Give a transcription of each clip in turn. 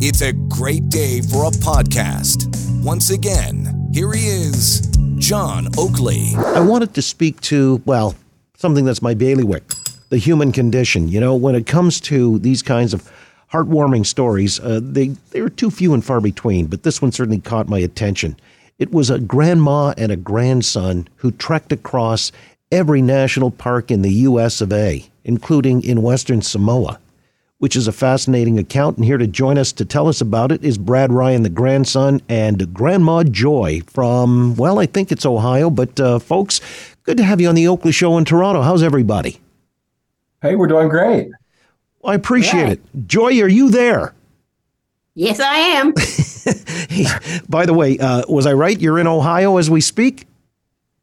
It's a great day for a podcast. Once again, here he is, John Oakley. I wanted to speak to, well, something that's my bailiwick the human condition. You know, when it comes to these kinds of heartwarming stories, uh, they, they are too few and far between, but this one certainly caught my attention. It was a grandma and a grandson who trekked across every national park in the US of A, including in Western Samoa which is a fascinating account. And here to join us to tell us about it is Brad Ryan, the grandson, and Grandma Joy from, well, I think it's Ohio. But uh, folks, good to have you on the Oakley Show in Toronto. How's everybody? Hey, we're doing great. Well, I appreciate it. Joy, are you there? Yes, I am. By the way, uh, was I right? You're in Ohio as we speak?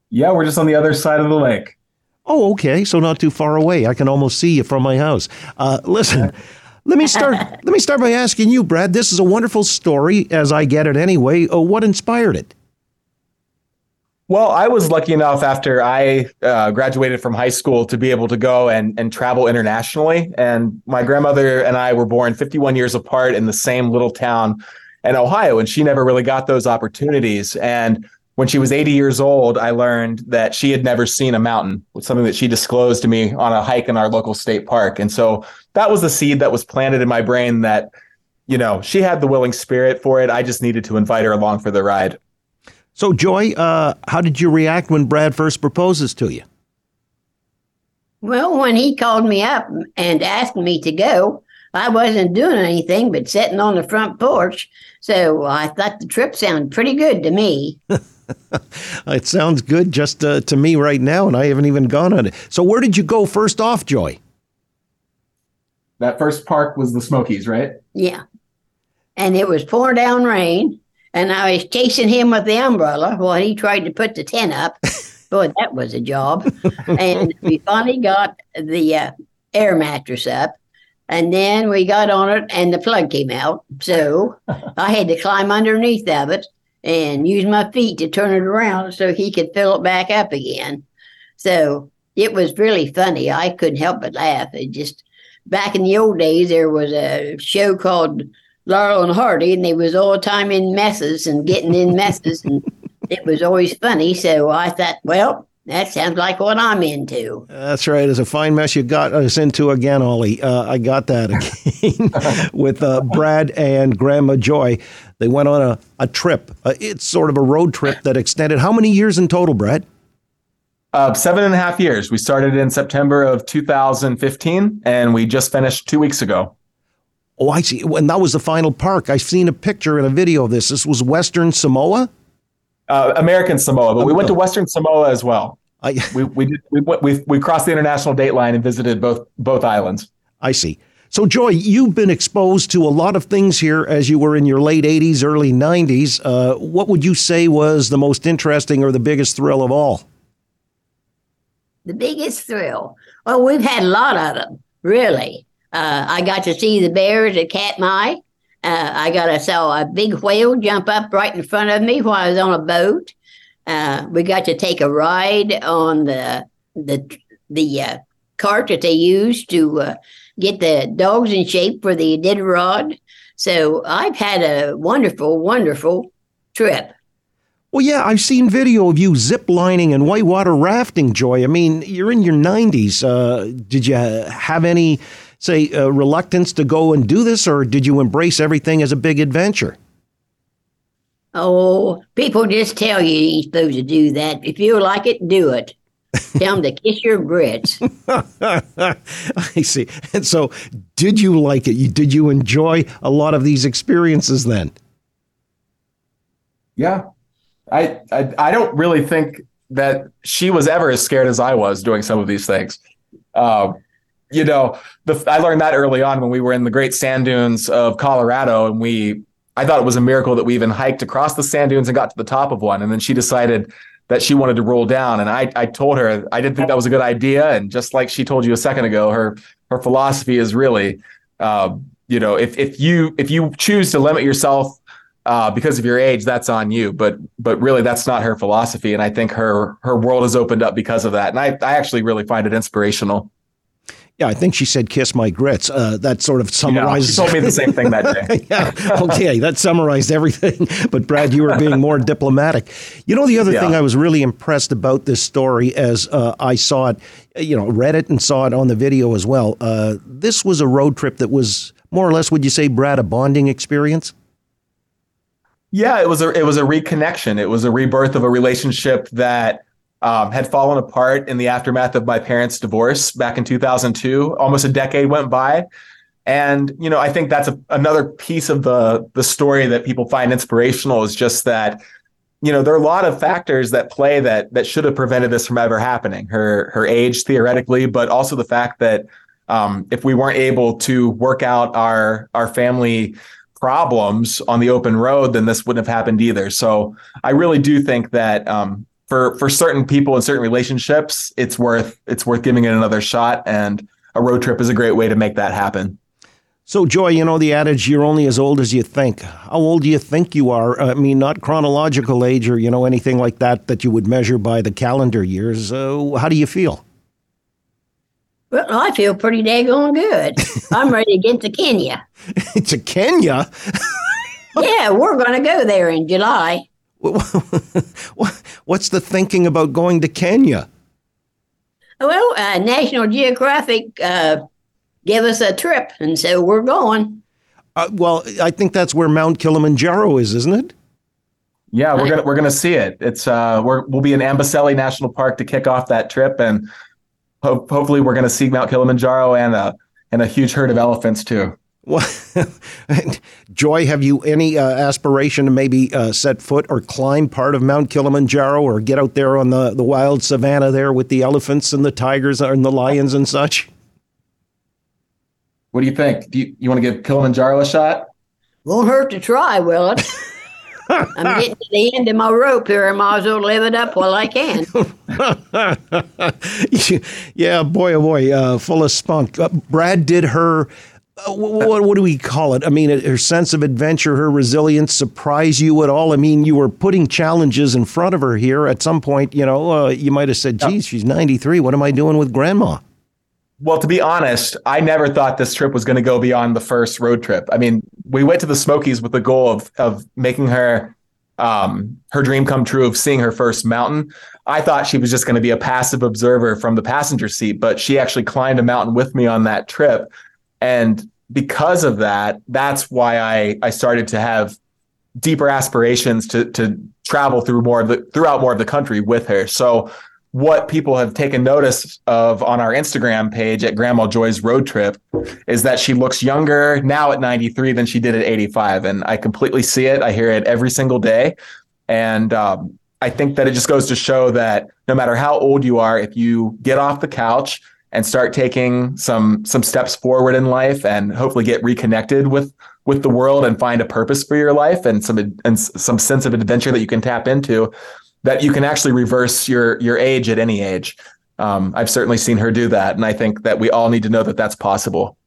Yeah, we're just on the other side of the lake. Oh, okay. So not too far away. I can almost see you from my house. Uh, listen, let me start. let me start by asking you, Brad. This is a wonderful story, as I get it anyway. Uh, what inspired it? Well, I was lucky enough after I uh, graduated from high school to be able to go and, and travel internationally. And my grandmother and I were born 51 years apart in the same little town in Ohio, and she never really got those opportunities. And when she was 80 years old, I learned that she had never seen a mountain, something that she disclosed to me on a hike in our local state park. And so that was the seed that was planted in my brain that, you know, she had the willing spirit for it. I just needed to invite her along for the ride. So, Joy, uh, how did you react when Brad first proposes to you? Well, when he called me up and asked me to go, I wasn't doing anything but sitting on the front porch. So I thought the trip sounded pretty good to me. it sounds good just uh, to me right now, and I haven't even gone on it. So, where did you go first off, Joy? That first park was the Smokies, right? Yeah. And it was pouring down rain, and I was chasing him with the umbrella while he tried to put the tent up. Boy, that was a job. and we finally got the uh, air mattress up. And then we got on it, and the plug came out. So I had to climb underneath of it and use my feet to turn it around so he could fill it back up again. So it was really funny. I couldn't help but laugh. It just back in the old days there was a show called Laurel and Hardy, and they was all the time in messes and getting in messes, and it was always funny. So I thought, well, that sounds like what I'm into. That's right. It's a fine mess you got us into again, Ollie. Uh, I got that again with uh, Brad and Grandma Joy. They went on a, a trip. Uh, it's sort of a road trip that extended. How many years in total, Brad? Uh, seven and a half years. We started in September of 2015, and we just finished two weeks ago. Oh, I see. And that was the final park. I've seen a picture and a video of this. This was Western Samoa? Uh, American Samoa, but we went to Western Samoa as well. I, we we did, we, we we crossed the international date line and visited both both islands. I see. So, Joy, you've been exposed to a lot of things here as you were in your late 80s, early 90s. Uh, what would you say was the most interesting or the biggest thrill of all? The biggest thrill? Well, we've had a lot of them, really. Uh, I got to see the bears at Katmai. Uh, I got to saw a big whale jump up right in front of me while I was on a boat. Uh, we got to take a ride on the the the uh, cart that they use to uh, get the dogs in shape for the Iditarod. So I've had a wonderful, wonderful trip. Well, yeah, I've seen video of you zip lining and whitewater rafting, Joy. I mean, you're in your 90s. Uh, did you have any, say, uh, reluctance to go and do this, or did you embrace everything as a big adventure? Oh, people just tell you you're supposed to do that. If you like it, do it. Tell them to kiss your grits. I see. And so, did you like it? Did you enjoy a lot of these experiences then? Yeah, I, I, I don't really think that she was ever as scared as I was doing some of these things. Uh, you know, the, I learned that early on when we were in the great sand dunes of Colorado, and we. I thought it was a miracle that we even hiked across the sand dunes and got to the top of one. And then she decided that she wanted to roll down. And I, I told her I didn't think that was a good idea. And just like she told you a second ago, her her philosophy is really, uh, you know, if if you if you choose to limit yourself uh, because of your age, that's on you. But but really, that's not her philosophy. And I think her her world has opened up because of that. And I I actually really find it inspirational. Yeah, I think she said "kiss my grits." Uh, that sort of summarizes. Yeah, she told me the same thing that day. yeah, okay, that summarized everything. But Brad, you were being more diplomatic. You know, the other yeah. thing I was really impressed about this story, as uh, I saw it, you know, read it and saw it on the video as well. Uh, this was a road trip that was more or less, would you say, Brad, a bonding experience? Yeah, it was a it was a reconnection. It was a rebirth of a relationship that um, had fallen apart in the aftermath of my parents' divorce back in 2002. Almost a decade went by. And you know, I think that's a, another piece of the the story that people find inspirational is just that you know there are a lot of factors that play that that should have prevented this from ever happening. Her her age theoretically, but also the fact that um, if we weren't able to work out our our family problems on the open road, then this wouldn't have happened either. So I really do think that um, for for certain people and certain relationships, it's worth it's worth giving it another shot. And a road trip is a great way to make that happen. So, Joy, you know the adage, you're only as old as you think. How old do you think you are? I mean, not chronological age or, you know, anything like that that you would measure by the calendar years. Uh, how do you feel? Well, I feel pretty daggone good. I'm ready to get to Kenya. to Kenya? yeah, we're going to go there in July. What's the thinking about going to Kenya? Well, uh, National Geographic uh, gave us a trip, and so we're going. Uh, well, I think that's where Mount Kilimanjaro is, isn't it? Yeah, we're gonna we're gonna see it. It's uh, we're we'll be in Amboseli National Park to kick off that trip, and ho- hopefully we're gonna see Mount Kilimanjaro and a and a huge herd of elephants too. Well, Joy, have you any uh, aspiration to maybe uh, set foot or climb part of Mount Kilimanjaro or get out there on the, the wild savannah there with the elephants and the tigers and the lions and such? What do you think? Do you, you want to give Kilimanjaro a shot? Won't hurt to try, will it? I'm getting to the end of my rope here. I might as well live it up while I can. yeah, boy, oh boy, uh, full of spunk. Uh, Brad did her uh, what, what do we call it? I mean, her sense of adventure, her resilience surprise you at all? I mean, you were putting challenges in front of her here. At some point, you know, uh, you might have said, geez, she's 93. What am I doing with grandma? Well, to be honest, I never thought this trip was going to go beyond the first road trip. I mean, we went to the Smokies with the goal of of making her um, her dream come true of seeing her first mountain. I thought she was just going to be a passive observer from the passenger seat, but she actually climbed a mountain with me on that trip. And because of that, that's why I, I started to have deeper aspirations to, to travel through more of the, throughout more of the country with her. So what people have taken notice of on our Instagram page at Grandma Joy's road trip is that she looks younger now at 93 than she did at 85. And I completely see it. I hear it every single day. And um, I think that it just goes to show that no matter how old you are, if you get off the couch and start taking some some steps forward in life and hopefully get reconnected with with the world and find a purpose for your life and some and some sense of adventure that you can tap into that you can actually reverse your your age at any age. Um, i've certainly seen her do that and i think that we all need to know that that's possible.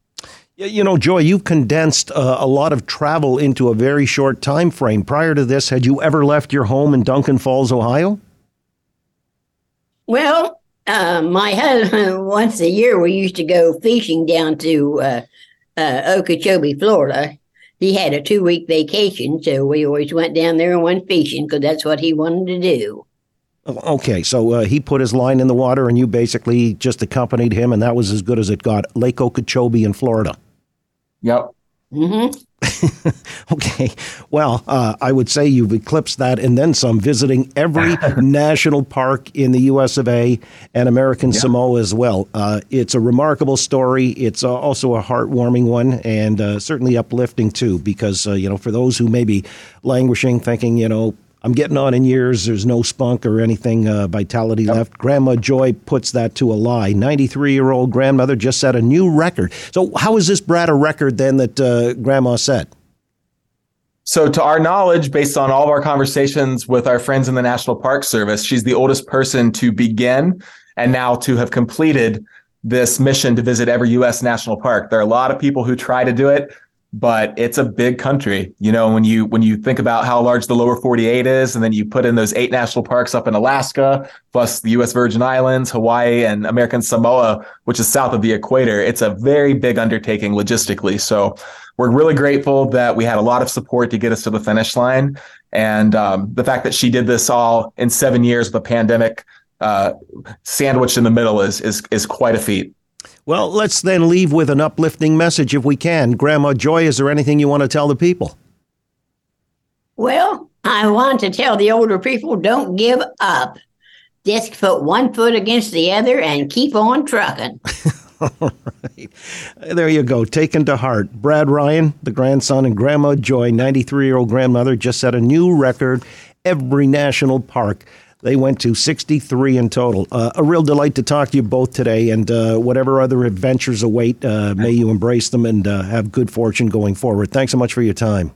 You know joy you've condensed uh, a lot of travel into a very short time frame. Prior to this had you ever left your home in duncan falls ohio? Well uh, my husband, once a year, we used to go fishing down to uh, uh, Okeechobee, Florida. He had a two week vacation, so we always went down there and went fishing because that's what he wanted to do. Oh, okay, so uh, he put his line in the water, and you basically just accompanied him, and that was as good as it got. Lake Okeechobee in Florida. Yep. Mm-hmm. okay. Well, uh, I would say you've eclipsed that and then some, visiting every national park in the US of A and American yeah. Samoa as well. Uh, it's a remarkable story. It's uh, also a heartwarming one and uh, certainly uplifting too, because, uh, you know, for those who may be languishing, thinking, you know, I'm getting on in years. There's no spunk or anything, uh, vitality yep. left. Grandma Joy puts that to a lie. 93 year old grandmother just set a new record. So, how is this Brad a record then that uh, Grandma set? So, to our knowledge, based on all of our conversations with our friends in the National Park Service, she's the oldest person to begin and now to have completed this mission to visit every U.S. national park. There are a lot of people who try to do it but it's a big country. You know, when you when you think about how large the lower 48 is, and then you put in those eight national parks up in Alaska, plus the U.S. Virgin Islands, Hawaii, and American Samoa, which is south of the equator, it's a very big undertaking logistically. So we're really grateful that we had a lot of support to get us to the finish line, and um, the fact that she did this all in seven years with a pandemic uh, sandwiched in the middle is is is quite a feat. Well, let's then leave with an uplifting message if we can. Grandma Joy, is there anything you want to tell the people? Well, I want to tell the older people don't give up. Just put one foot against the other and keep on trucking. All right. There you go. Taken to heart. Brad Ryan, the grandson, and Grandma Joy, 93 year old grandmother, just set a new record every national park. They went to 63 in total. Uh, a real delight to talk to you both today, and uh, whatever other adventures await, uh, may you embrace them and uh, have good fortune going forward. Thanks so much for your time.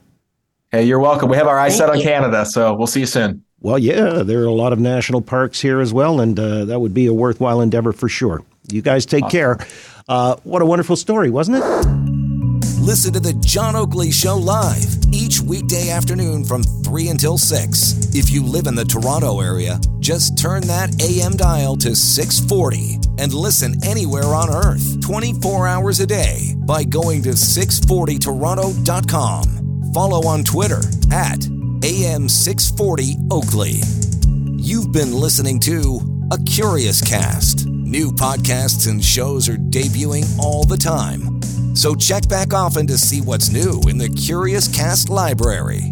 Hey, you're welcome. We have our eyes set on Canada, so we'll see you soon. Well, yeah, there are a lot of national parks here as well, and uh, that would be a worthwhile endeavor for sure. You guys take awesome. care. Uh, what a wonderful story, wasn't it? Listen to The John Oakley Show live each weekday afternoon from 3 until 6. If you live in the Toronto area, just turn that AM dial to 640 and listen anywhere on earth 24 hours a day by going to 640toronto.com. Follow on Twitter at AM640 Oakley. You've been listening to A Curious Cast. New podcasts and shows are debuting all the time so check back often to see what's new in the Curious Cast library.